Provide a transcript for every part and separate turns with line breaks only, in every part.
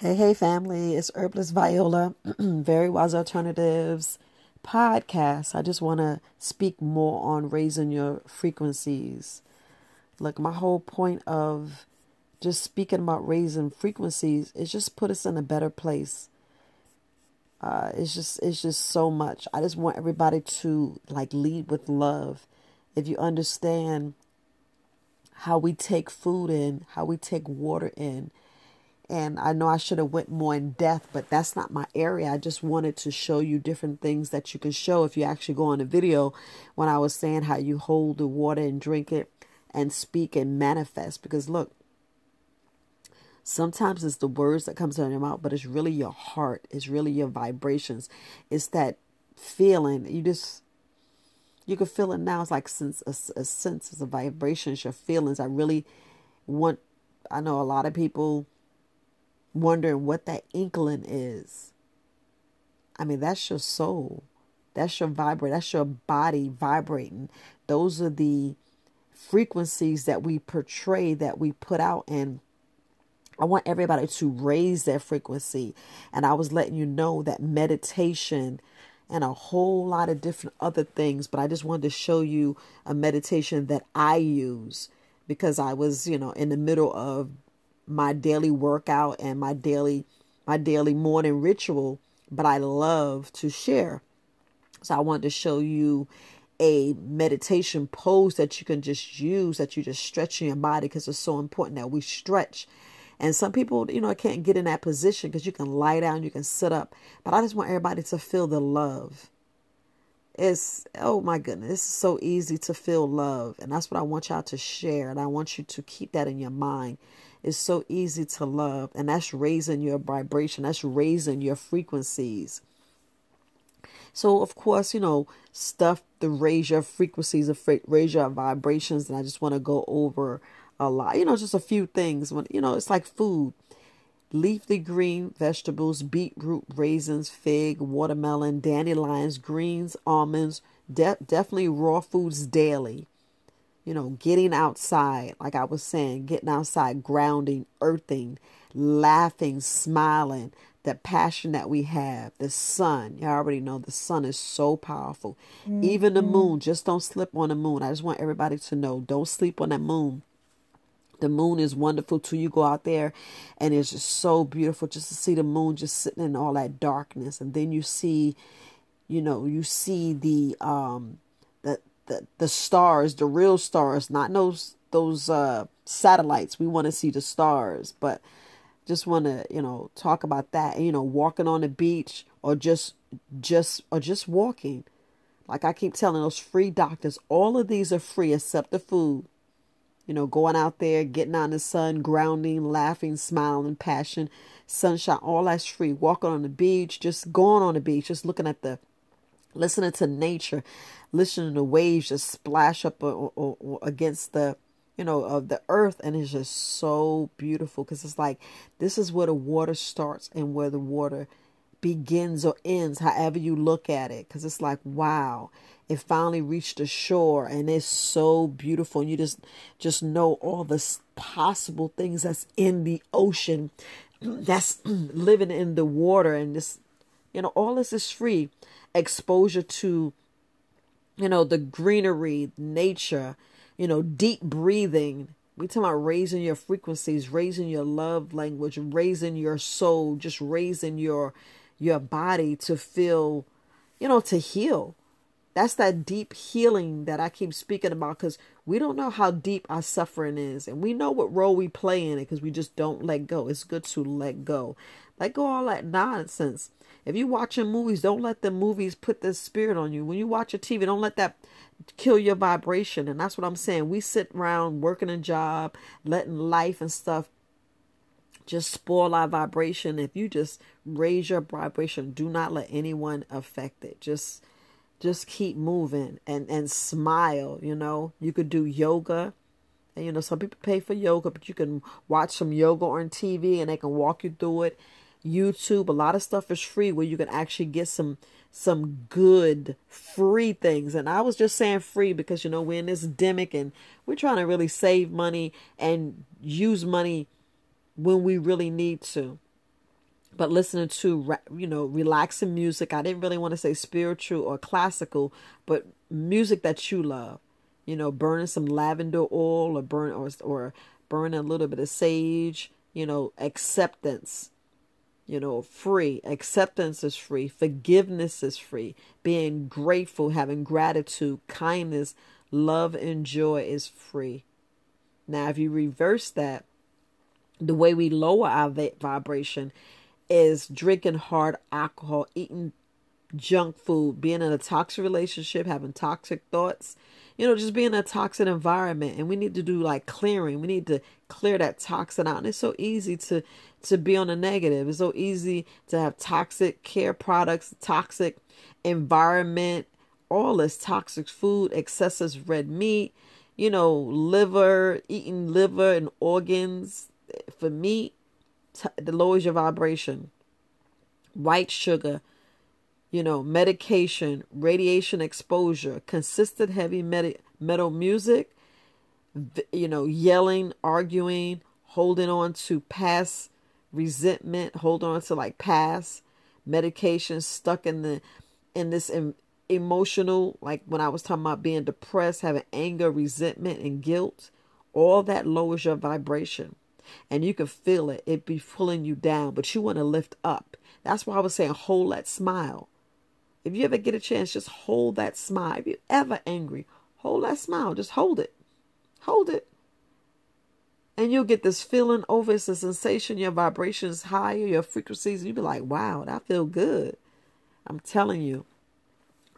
Hey, hey, family. It's Herbalist Viola, Very Wise Alternatives podcast. I just want to speak more on raising your frequencies. Look, my whole point of just speaking about raising frequencies is just put us in a better place. Uh, it's just it's just so much. I just want everybody to like lead with love. If you understand how we take food in, how we take water in, and I know I should have went more in depth, but that's not my area. I just wanted to show you different things that you can show if you actually go on a video when I was saying how you hold the water and drink it and speak and manifest. Because look, sometimes it's the words that comes out of your mouth, but it's really your heart. It's really your vibrations. It's that feeling. You just you can feel it now. It's like sense a, a sense, it's a vibration, it's your feelings. I really want. I know a lot of people wondering what that inkling is. I mean, that's your soul. That's your vibrate. That's your body vibrating. Those are the frequencies that we portray, that we put out. And I want everybody to raise their frequency. And I was letting you know that meditation and a whole lot of different other things, but I just wanted to show you a meditation that I use because I was, you know, in the middle of my daily workout and my daily my daily morning ritual, but I love to share. So I wanted to show you a meditation pose that you can just use that you just stretch in your body because it's so important that we stretch. And some people, you know, can't get in that position because you can lie down, you can sit up. But I just want everybody to feel the love. It's, oh my goodness, it's so easy to feel love. And that's what I want y'all to share. And I want you to keep that in your mind is so easy to love, and that's raising your vibration, that's raising your frequencies. So, of course, you know, stuff to raise your frequencies, of raise your vibrations, and I just want to go over a lot, you know, just a few things. When you know, it's like food leafy green vegetables, beetroot, raisins, fig, watermelon, dandelions, greens, almonds, de- definitely raw foods daily you know, getting outside, like I was saying, getting outside, grounding, earthing, laughing, smiling, the passion that we have, the sun. You already know the sun is so powerful. Mm-hmm. Even the moon, just don't slip on the moon. I just want everybody to know don't sleep on that moon. The moon is wonderful too. You go out there and it's just so beautiful just to see the moon just sitting in all that darkness. And then you see, you know, you see the um the the stars, the real stars, not those those uh, satellites. We want to see the stars, but just want to you know talk about that. You know, walking on the beach or just just or just walking. Like I keep telling those free doctors, all of these are free except the food. You know, going out there, getting out in the sun, grounding, laughing, smiling, passion, sunshine, all that's free. Walking on the beach, just going on the beach, just looking at the, listening to nature listening to waves just splash up or, or, or against the you know of the earth and it's just so beautiful because it's like this is where the water starts and where the water begins or ends however you look at it because it's like wow it finally reached the shore and it's so beautiful and you just just know all the possible things that's in the ocean that's living in the water and this you know all this is free exposure to you know, the greenery, nature, you know, deep breathing. We talk about raising your frequencies, raising your love language, raising your soul, just raising your your body to feel, you know, to heal. That's that deep healing that I keep speaking about because we don't know how deep our suffering is. And we know what role we play in it because we just don't let go. It's good to let go. Let go all that nonsense. If you're watching movies, don't let the movies put the spirit on you. When you watch a TV, don't let that kill your vibration. And that's what I'm saying. We sit around working a job, letting life and stuff just spoil our vibration. If you just raise your vibration, do not let anyone affect it. Just just keep moving and and smile, you know. You could do yoga. And you know, some people pay for yoga, but you can watch some yoga on TV and they can walk you through it. YouTube. A lot of stuff is free where you can actually get some some good free things. And I was just saying free because you know we're in this demic and we're trying to really save money and use money when we really need to. But listening to you know relaxing music i didn't really want to say spiritual or classical but music that you love you know burning some lavender oil or burn or, or burning a little bit of sage you know acceptance you know free acceptance is free forgiveness is free being grateful having gratitude kindness love and joy is free. Now if you reverse that the way we lower our vibration is drinking hard alcohol, eating junk food, being in a toxic relationship, having toxic thoughts, you know, just being in a toxic environment. And we need to do like clearing. We need to clear that toxin out. And it's so easy to to be on the negative. It's so easy to have toxic care products, toxic environment, all this toxic food, excessive red meat, you know, liver, eating liver and organs for meat t- lowers your vibration. White sugar, you know, medication, radiation exposure, consistent heavy med- metal music, you know, yelling, arguing, holding on to past resentment, hold on to like past medication, stuck in the in this em- emotional, like when I was talking about being depressed, having anger, resentment, and guilt. All that lowers your vibration and you can feel it. It be pulling you down, but you want to lift up. That's why I was saying hold that smile. If you ever get a chance, just hold that smile. If you're ever angry, hold that smile. Just hold it. Hold it. And you'll get this feeling over. It's a sensation. Your vibrations higher, your frequencies. You'll be like, wow, that feel good. I'm telling you.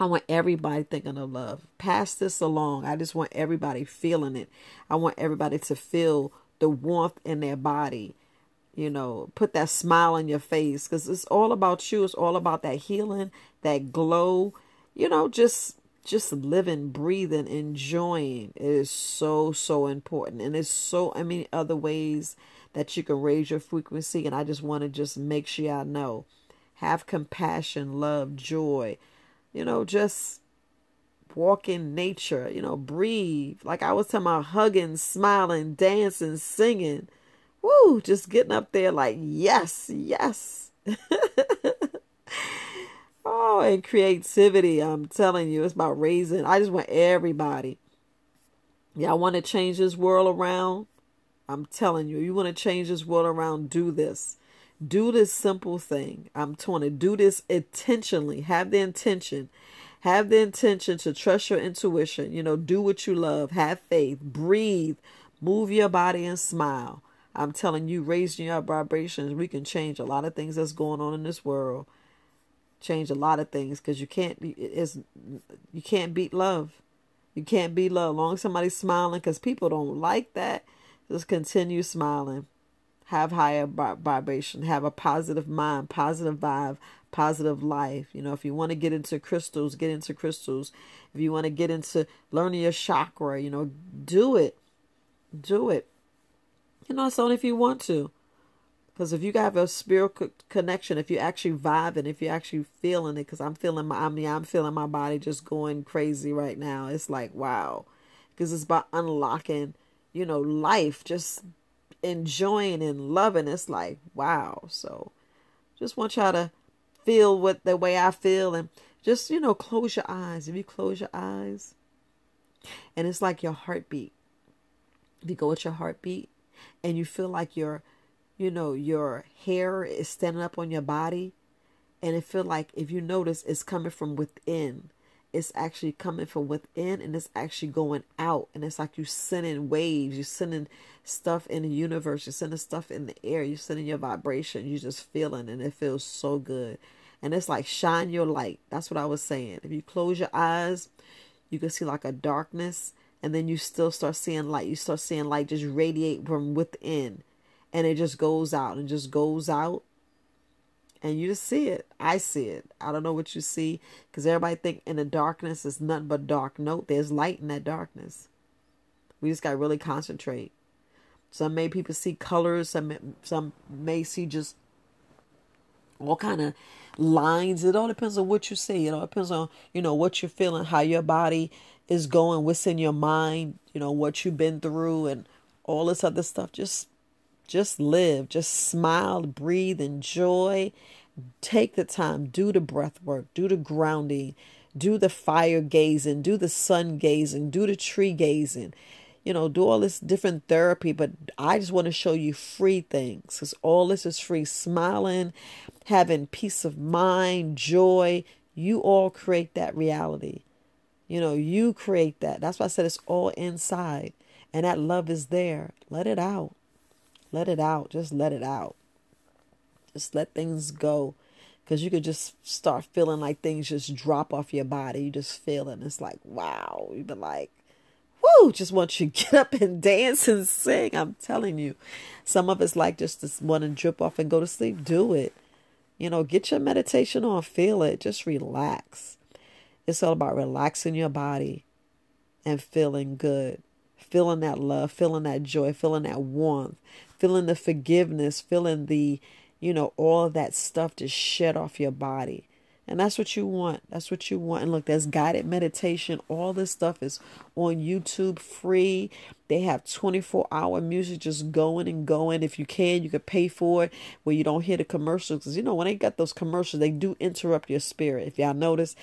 I want everybody thinking of love. Pass this along. I just want everybody feeling it. I want everybody to feel the warmth in their body. You know, put that smile on your face because it's all about you. It's all about that healing, that glow. You know, just just living, breathing, enjoying. It is so so important, and there's so many other ways that you can raise your frequency. And I just want to just make sure I know, have compassion, love, joy. You know, just walk in nature, you know, breathe. Like I was talking about hugging, smiling, dancing, singing. Woo, just getting up there like, yes, yes. oh, and creativity. I'm telling you, it's about raising. I just want everybody. Y'all want to change this world around. I'm telling you, you want to change this world around, do this. Do this simple thing. I'm trying to do this intentionally. Have the intention have the intention to trust your intuition. You know, do what you love. Have faith. Breathe. Move your body and smile. I'm telling you, raising your vibrations, we can change a lot of things that's going on in this world. Change a lot of things because you can't be it's you can't beat love. You can't beat love. Long as somebody's smiling, because people don't like that. Just continue smiling. Have higher vibration. Have a positive mind, positive vibe, positive life. You know, if you want to get into crystals, get into crystals. If you want to get into learning your chakra, you know, do it. Do it. You know, it's only if you want to. Because if you have a spiritual connection, if you actually vibing, if you're actually feeling it, because I'm feeling my, I mean, I'm feeling my body just going crazy right now. It's like, wow. Because it's about unlocking, you know, life, just enjoying and loving. It's like, wow. So just want y'all to feel what the way I feel and just, you know, close your eyes. If you close your eyes and it's like your heartbeat. If you go with your heartbeat and you feel like your, you know, your hair is standing up on your body and it feel like if you notice it's coming from within it's actually coming from within and it's actually going out. And it's like you're sending waves you're sending stuff in the universe you're sending stuff in the air you're sending your vibration you're just feeling and it feels so good. And it's like shine your light. That's what i was saying. If you close your eyes you can see like a darkness and then you still start seeing light. You start seeing light just radiate from within and it just goes out and just goes out and you just see it. I see it. I don't know what you see because everybody think in the darkness is nothing but dark. No, there's light in that darkness. We just got to really concentrate. Some may people see colors. Some some may see just all kind of lines. It all depends on what you see. It all depends on you know what you're feeling, how your body is going, what's in your mind, you know what you've been through, and all this other stuff. Just Just live. Just smile, breathe, enjoy. Take the time. Do the breath work. Do the grounding. Do the fire gazing. Do the sun gazing. Do the tree gazing. You know, do all this different therapy, but I just want to show you free things because all this is free. Smiling, having peace of mind, joy. You all create that reality. You know, you create that. That's why I said it's all inside. And that love is there. Let it out. Let it out. Just let it out. Just let things go. Because you could just start feeling like things just drop off your body. You just feel it. And it's like, wow. You've been like, whoo, just want you to get up and dance and sing. I'm telling you. Some of it's like just to want to drip off and go to sleep. Do it. You know, get your meditation on. Feel it. Just relax. It's all about relaxing your body and feeling good feeling that love, feeling that joy, feeling that warmth, feeling the forgiveness, feeling the, you know, all of that stuff to shed off your body. And that's what you want. That's what you want. And look, there's guided meditation. All this stuff is on YouTube free. They have 24 hour music just going and going. If you can, you could pay for it where you don't hear the commercials. Because, you know, when they got those commercials, they do interrupt your spirit. If y'all notice,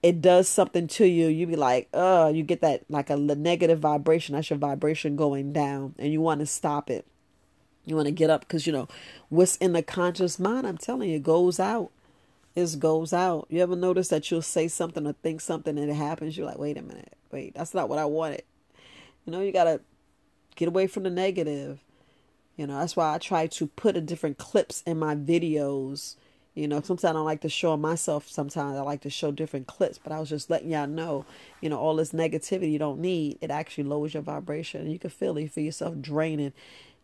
it does something to you. You be like, uh, you get that like a negative vibration. That's your vibration going down. And you want to stop it. You want to get up because, you know, what's in the conscious mind, I'm telling you, goes out it goes out. You ever notice that you'll say something or think something and it happens? You're like, wait a minute, wait, that's not what I wanted. You know, you gotta get away from the negative. You know, that's why I try to put a different clips in my videos. You know, sometimes I don't like to show myself. Sometimes I like to show different clips, but I was just letting y'all know, you know, all this negativity you don't need. It actually lowers your vibration, and you can feel it. for yourself draining.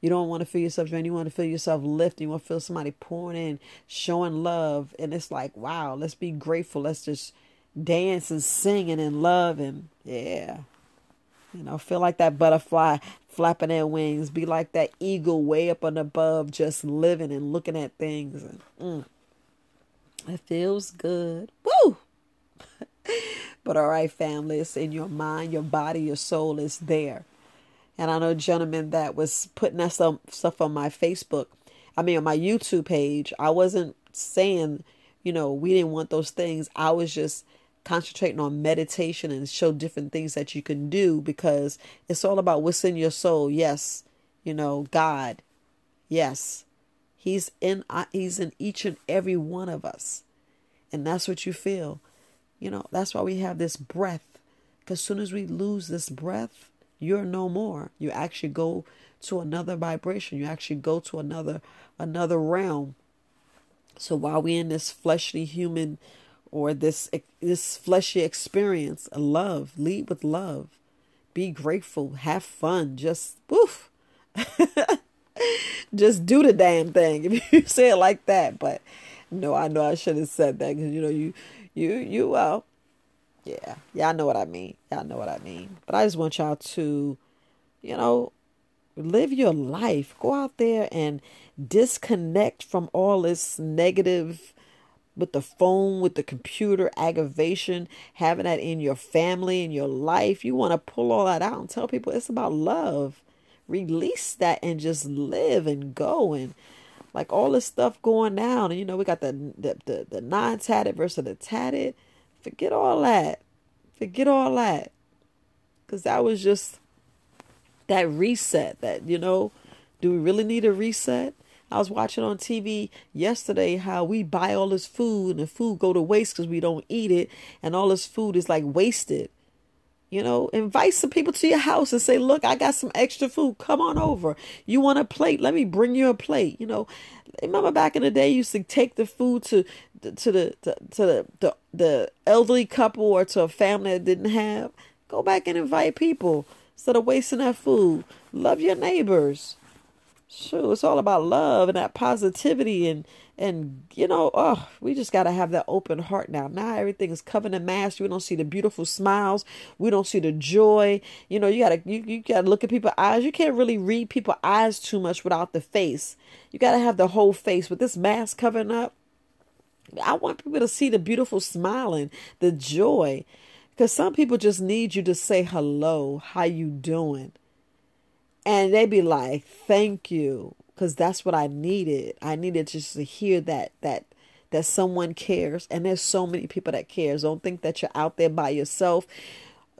You don't want to feel yourself drained. You want to feel yourself lifting. You want to feel somebody pouring in, showing love. And it's like, wow, let's be grateful. Let's just dance and sing and love. And yeah, you know, feel like that butterfly flapping their wings. Be like that eagle way up and above, just living and looking at things. And mm, it feels good. Woo! but all right, family, it's in your mind, your body, your soul is there. And I know a gentleman that was putting that stuff, stuff on my Facebook, I mean, on my YouTube page. I wasn't saying, you know, we didn't want those things. I was just concentrating on meditation and show different things that you can do because it's all about what's in your soul. Yes, you know, God. Yes. He's in uh, he's in each and every one of us. And that's what you feel. You know, that's why we have this breath. Cuz soon as we lose this breath, you're no more. You actually go to another vibration. You actually go to another another realm. So while we're in this fleshly human or this this fleshy experience, love, lead with love. Be grateful, have fun, just woof. just do the damn thing if you say it like that. But no, I know I should have said that because you know you you you well yeah, y'all know what I mean. Y'all know what I mean. But I just want y'all to, you know, live your life. Go out there and disconnect from all this negative with the phone, with the computer, aggravation, having that in your family, in your life. You want to pull all that out and tell people it's about love. Release that and just live and go and like all this stuff going down. And you know, we got the the the, the non tatted versus the tatted. Forget all that. Forget all that. Because that was just that reset that, you know, do we really need a reset? I was watching on TV yesterday how we buy all this food and the food go to waste because we don't eat it and all this food is like wasted. You know, invite some people to your house and say, look, I got some extra food. Come on over. You want a plate? Let me bring you a plate. You know, remember back in the day, you used to take the food to to the to, to the, the the elderly couple or to a family that didn't have. Go back and invite people instead of wasting that food. Love your neighbors. Sure, it's all about love and that positivity and and you know, oh, we just gotta have that open heart now. Now everything is covered in masks. We don't see the beautiful smiles. We don't see the joy. You know, you gotta you, you gotta look at people's eyes. You can't really read people's eyes too much without the face. You gotta have the whole face. With this mask covering up, I want people to see the beautiful smiling, the joy. Because some people just need you to say hello, how you doing? And they be like, thank you. because that's what I needed. I needed just to hear that that that someone cares, and there's so many people that cares. Don't think that you're out there by yourself.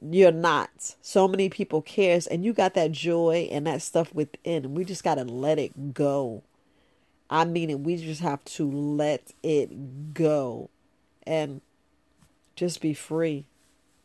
You're not. So many people cares, and you got that joy and that stuff within. And we just gotta let it go. I mean it. We just have to let it go, and just be free.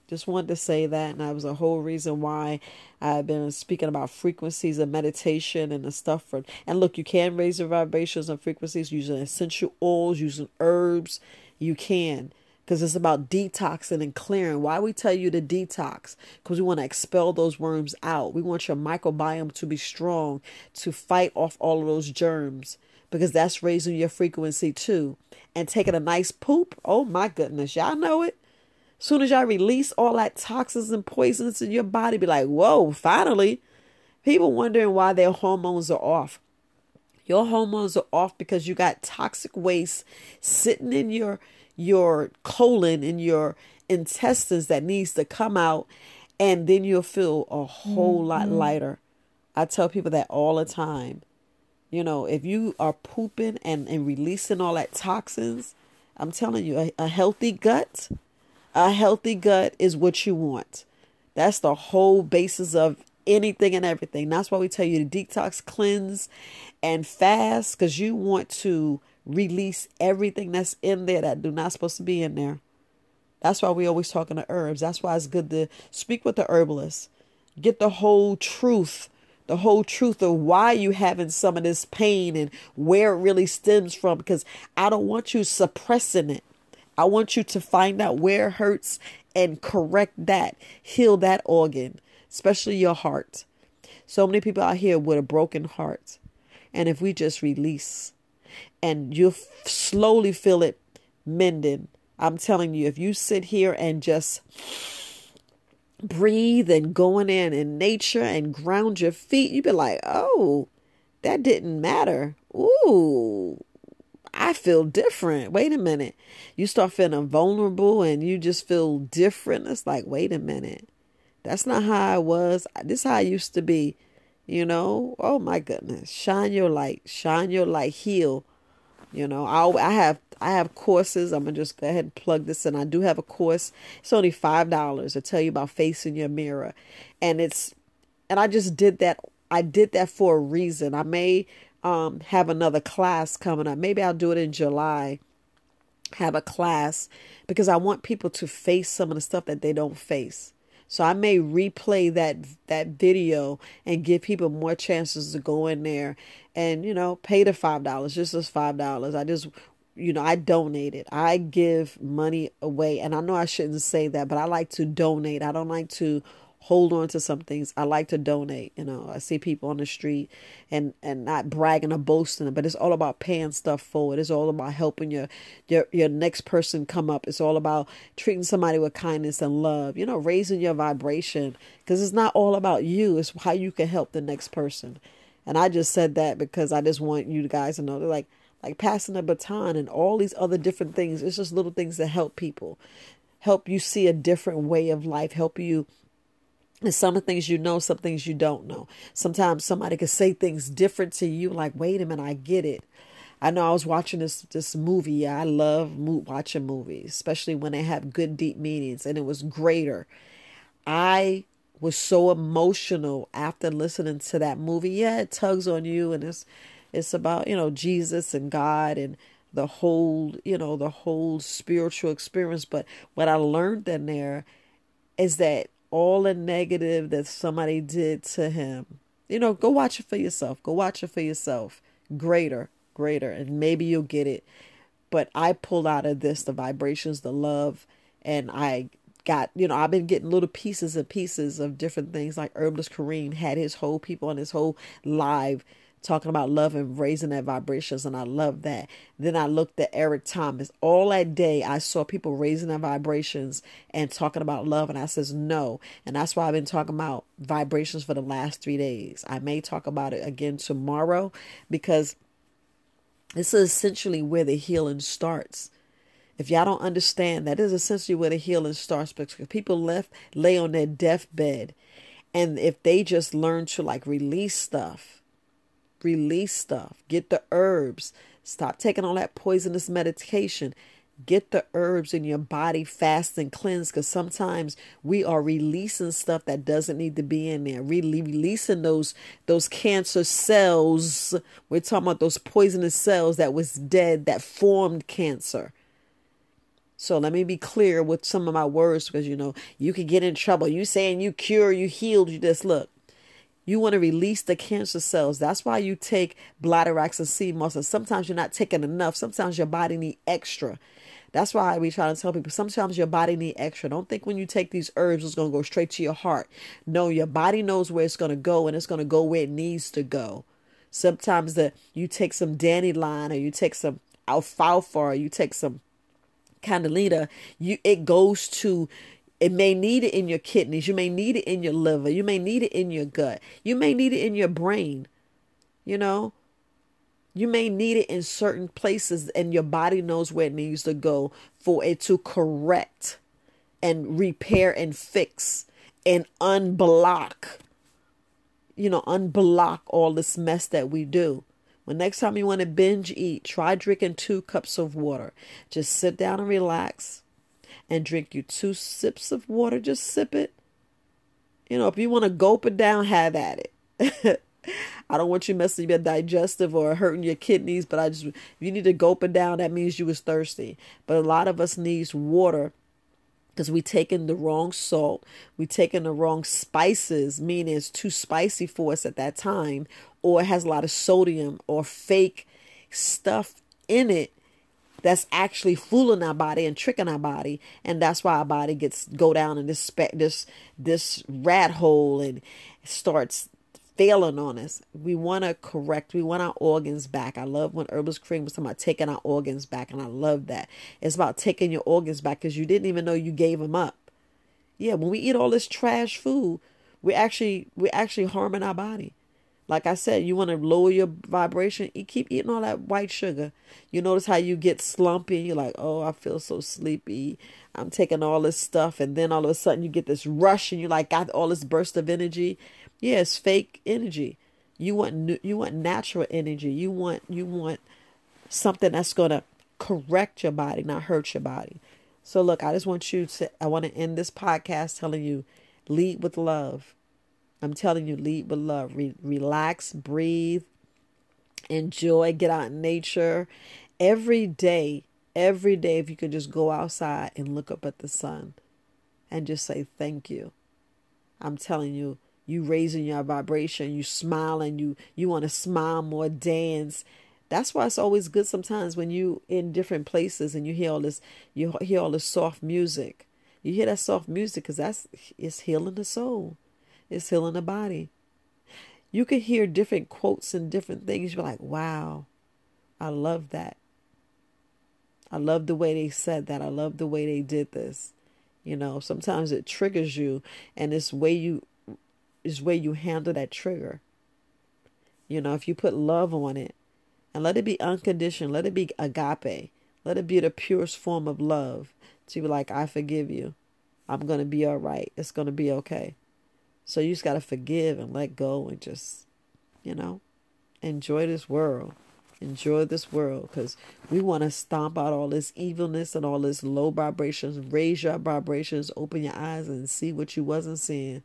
Just wanted to say that, and that was a whole reason why I've been speaking about frequencies and meditation and the stuff for. And look, you can raise your vibrations and frequencies using essential oils, using herbs. You can, because it's about detoxing and clearing. Why we tell you to detox? Because we want to expel those worms out. We want your microbiome to be strong to fight off all of those germs because that's raising your frequency too. And taking a nice poop, oh my goodness, y'all know it. Soon as y'all release all that toxins and poisons in your body, be like, whoa, finally. People wondering why their hormones are off. Your hormones are off because you got toxic waste sitting in your your colon in your intestines that needs to come out and then you'll feel a whole mm-hmm. lot lighter. I tell people that all the time. You know, if you are pooping and, and releasing all that toxins, I'm telling you, a, a healthy gut a healthy gut is what you want. That's the whole basis of anything and everything. That's why we tell you to detox, cleanse, and fast because you want to release everything that's in there that do not supposed to be in there. That's why we always talking to herbs. That's why it's good to speak with the herbalist. Get the whole truth, the whole truth of why you having some of this pain and where it really stems from. Because I don't want you suppressing it. I want you to find out where it hurts and correct that, heal that organ, especially your heart. So many people out here with a broken heart. And if we just release and you'll slowly feel it mending, I'm telling you, if you sit here and just breathe and going in in nature and ground your feet, you'd be like, oh, that didn't matter. Ooh, I feel different. Wait a minute. You start feeling vulnerable and you just feel different. It's like, wait a minute. That's not how I was. This how I used to be. You know? Oh my goodness. Shine your light. Shine your light. Heal. You know, I I have I have courses. I'm gonna just go ahead and plug this in. I do have a course. It's only five dollars to tell you about facing your mirror. And it's and I just did that I did that for a reason. I may um, have another class coming up. Maybe I'll do it in July. Have a class because I want people to face some of the stuff that they don't face. So I may replay that that video and give people more chances to go in there and you know pay the five dollars, just as five dollars. I just you know I donate it. I give money away, and I know I shouldn't say that, but I like to donate. I don't like to hold on to some things. I like to donate. You know, I see people on the street and and not bragging or boasting, but it's all about paying stuff forward. It's all about helping your your your next person come up. It's all about treating somebody with kindness and love. You know, raising your vibration because it's not all about you. It's how you can help the next person. And I just said that because I just want you guys to know like like passing a baton and all these other different things. It's just little things that help people, help you see a different way of life, help you and some of things you know, some things you don't know. Sometimes somebody could say things different to you, like, wait a minute, I get it. I know I was watching this this movie. I love mo- watching movies, especially when they have good deep meanings, and it was greater. I was so emotional after listening to that movie. Yeah, it tugs on you, and it's it's about you know Jesus and God and the whole you know the whole spiritual experience. But what I learned in there is that all the negative that somebody did to him. You know, go watch it for yourself. Go watch it for yourself. Greater, greater, and maybe you'll get it. But I pulled out of this the vibrations, the love, and I got, you know, I've been getting little pieces and pieces of different things. Like Herbalist Kareem had his whole people on his whole live talking about love and raising that vibrations and I love that. Then I looked at Eric Thomas. All that day I saw people raising their vibrations and talking about love and I says no. And that's why I've been talking about vibrations for the last 3 days. I may talk about it again tomorrow because this is essentially where the healing starts. If y'all don't understand, that is essentially where the healing starts because people left lay on their deathbed and if they just learn to like release stuff Release stuff. Get the herbs. Stop taking all that poisonous medication. Get the herbs in your body fast and cleanse because sometimes we are releasing stuff that doesn't need to be in there. Really releasing those those cancer cells. We're talking about those poisonous cells that was dead that formed cancer. So let me be clear with some of my words because you know you could get in trouble. You saying you cure, you healed, you just look. You want to release the cancer cells. That's why you take bladderwracks and sea moss. And sometimes you're not taking enough. Sometimes your body need extra. That's why we try to tell people sometimes your body need extra. Don't think when you take these herbs it's going to go straight to your heart. No, your body knows where it's going to go and it's going to go where it needs to go. Sometimes that you take some dandelion or you take some alfalfa or you take some candida, you it goes to it may need it in your kidneys, you may need it in your liver, you may need it in your gut, you may need it in your brain. You know, you may need it in certain places, and your body knows where it needs to go for it to correct and repair and fix and unblock. You know, unblock all this mess that we do. When next time you want to binge eat, try drinking two cups of water. Just sit down and relax and drink you two sips of water. Just sip it. You know, if you want to gulp it down, have at it. I don't want you messing your digestive or hurting your kidneys, but I just if you need to gulp it down, that means you was thirsty. But a lot of us needs water because we taking the wrong salt, we taking the wrong spices, meaning it's too spicy for us at that time, or it has a lot of sodium or fake stuff in it that's actually fooling our body and tricking our body and that's why our body gets go down in this spe- this this rat hole and starts failing on us. We want to correct. We want our organs back. I love when Herbalist Kareem was talking about taking our organs back, and I love that. It's about taking your organs back because you didn't even know you gave them up. Yeah, when we eat all this trash food, we actually we actually harming our body. Like I said, you want to lower your vibration. You keep eating all that white sugar. You notice how you get slumpy. You're like, oh, I feel so sleepy. I'm taking all this stuff, and then all of a sudden you get this rush, and you like got all this burst of energy. Yeah, it's fake energy. You want you want natural energy. You want you want something that's gonna correct your body, not hurt your body. So look, I just want you to I want to end this podcast telling you lead with love. I'm telling you lead with love. Re- relax, breathe, enjoy, get out in nature every day. Every day if you could just go outside and look up at the sun and just say thank you. I'm telling you you raising your vibration, you smiling, you you want to smile more, dance. That's why it's always good sometimes when you in different places and you hear all this you hear all this soft music. You hear that soft music because that's it's healing the soul. It's healing the body. You can hear different quotes and different things. You're like, wow, I love that. I love the way they said that. I love the way they did this. You know, sometimes it triggers you and it's way you is way you handle that trigger. You know, if you put love on it and let it be unconditioned, let it be agape, let it be the purest form of love to be like, I forgive you. I'm going to be all right. It's going to be okay. So you just got to forgive and let go and just, you know, enjoy this world. Enjoy this world because we want to stomp out all this evilness and all this low vibrations. Raise your vibrations, open your eyes and see what you wasn't seeing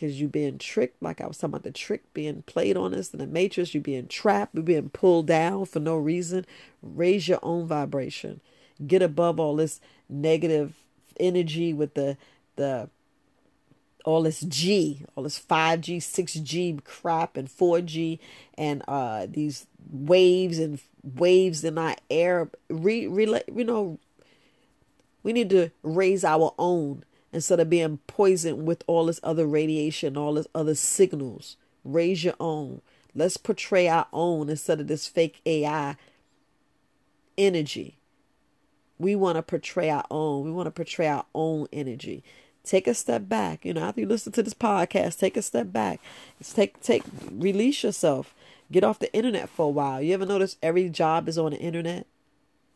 because you're being tricked, like I was talking about the trick being played on us in the matrix, you're being trapped, you're being pulled down for no reason. Raise your own vibration. Get above all this negative energy with the the all this G, all this 5G, 6G crap and 4G and uh these waves and waves in our air re, re you know we need to raise our own instead of being poisoned with all this other radiation, all this other signals. Raise your own. Let's portray our own instead of this fake AI energy. We want to portray our own. We want to portray our own energy. Take a step back. You know, after you listen to this podcast, take a step back. It's take take release yourself. Get off the internet for a while. You ever notice every job is on the internet?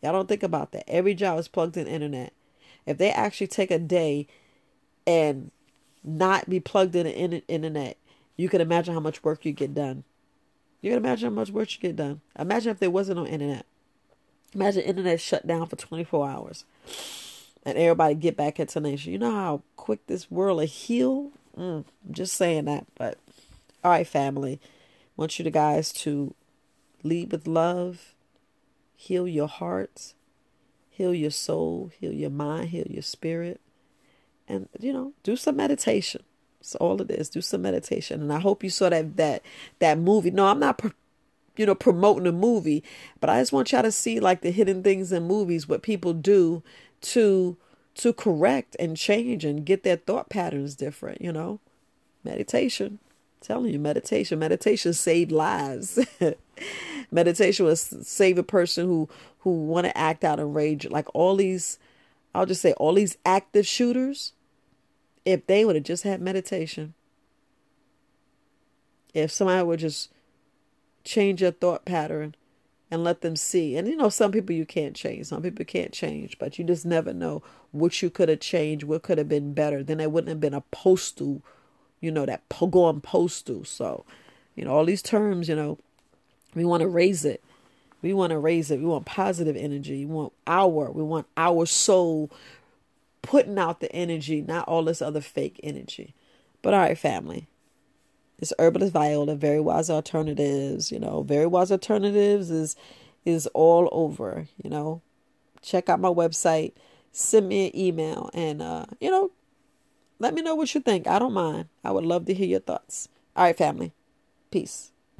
Y'all don't think about that. Every job is plugged in internet. If they actually take a day and not be plugged in the internet, you can imagine how much work you get done. You can imagine how much work you get done. Imagine if there wasn't no internet. Imagine internet shut down for 24 hours and everybody get back into nation. You know how quick this world will heal? Mm, I'm just saying that. But all right, family. I want you to guys to lead with love, heal your hearts, heal your soul, heal your mind, heal your spirit. And you know, do some meditation. That's all it is. Do some meditation. And I hope you saw that that that movie. No, I'm not you know, promoting a movie. But I just want y'all to see like the hidden things in movies, what people do to to correct and change and get their thought patterns different, you know. Meditation. I'm telling you, meditation. Meditation saved lives. meditation will save a person who who want to act out in rage. Like all these I'll just say all these active shooters, if they would have just had meditation, if somebody would just change their thought pattern and let them see. And you know, some people you can't change, some people can't change, but you just never know what you could have changed, what could have been better. Then there wouldn't have been a postal, you know, that going postal. So, you know, all these terms, you know, we want to raise it. We want to raise it. We want positive energy. We want our, we want our soul putting out the energy, not all this other fake energy. But all right, family. It's Herbalist Viola, Very Wise Alternatives. You know, Very Wise Alternatives is is all over. You know, check out my website, send me an email, and uh, you know, let me know what you think. I don't mind. I would love to hear your thoughts. All right, family. Peace.